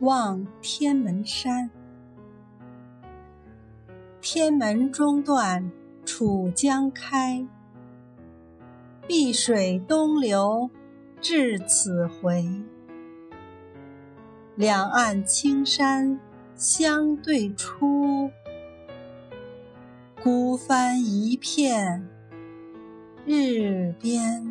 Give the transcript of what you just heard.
望天门山。天门中断楚江开。碧水东流至此回。两岸青山相对出孤帆一片日边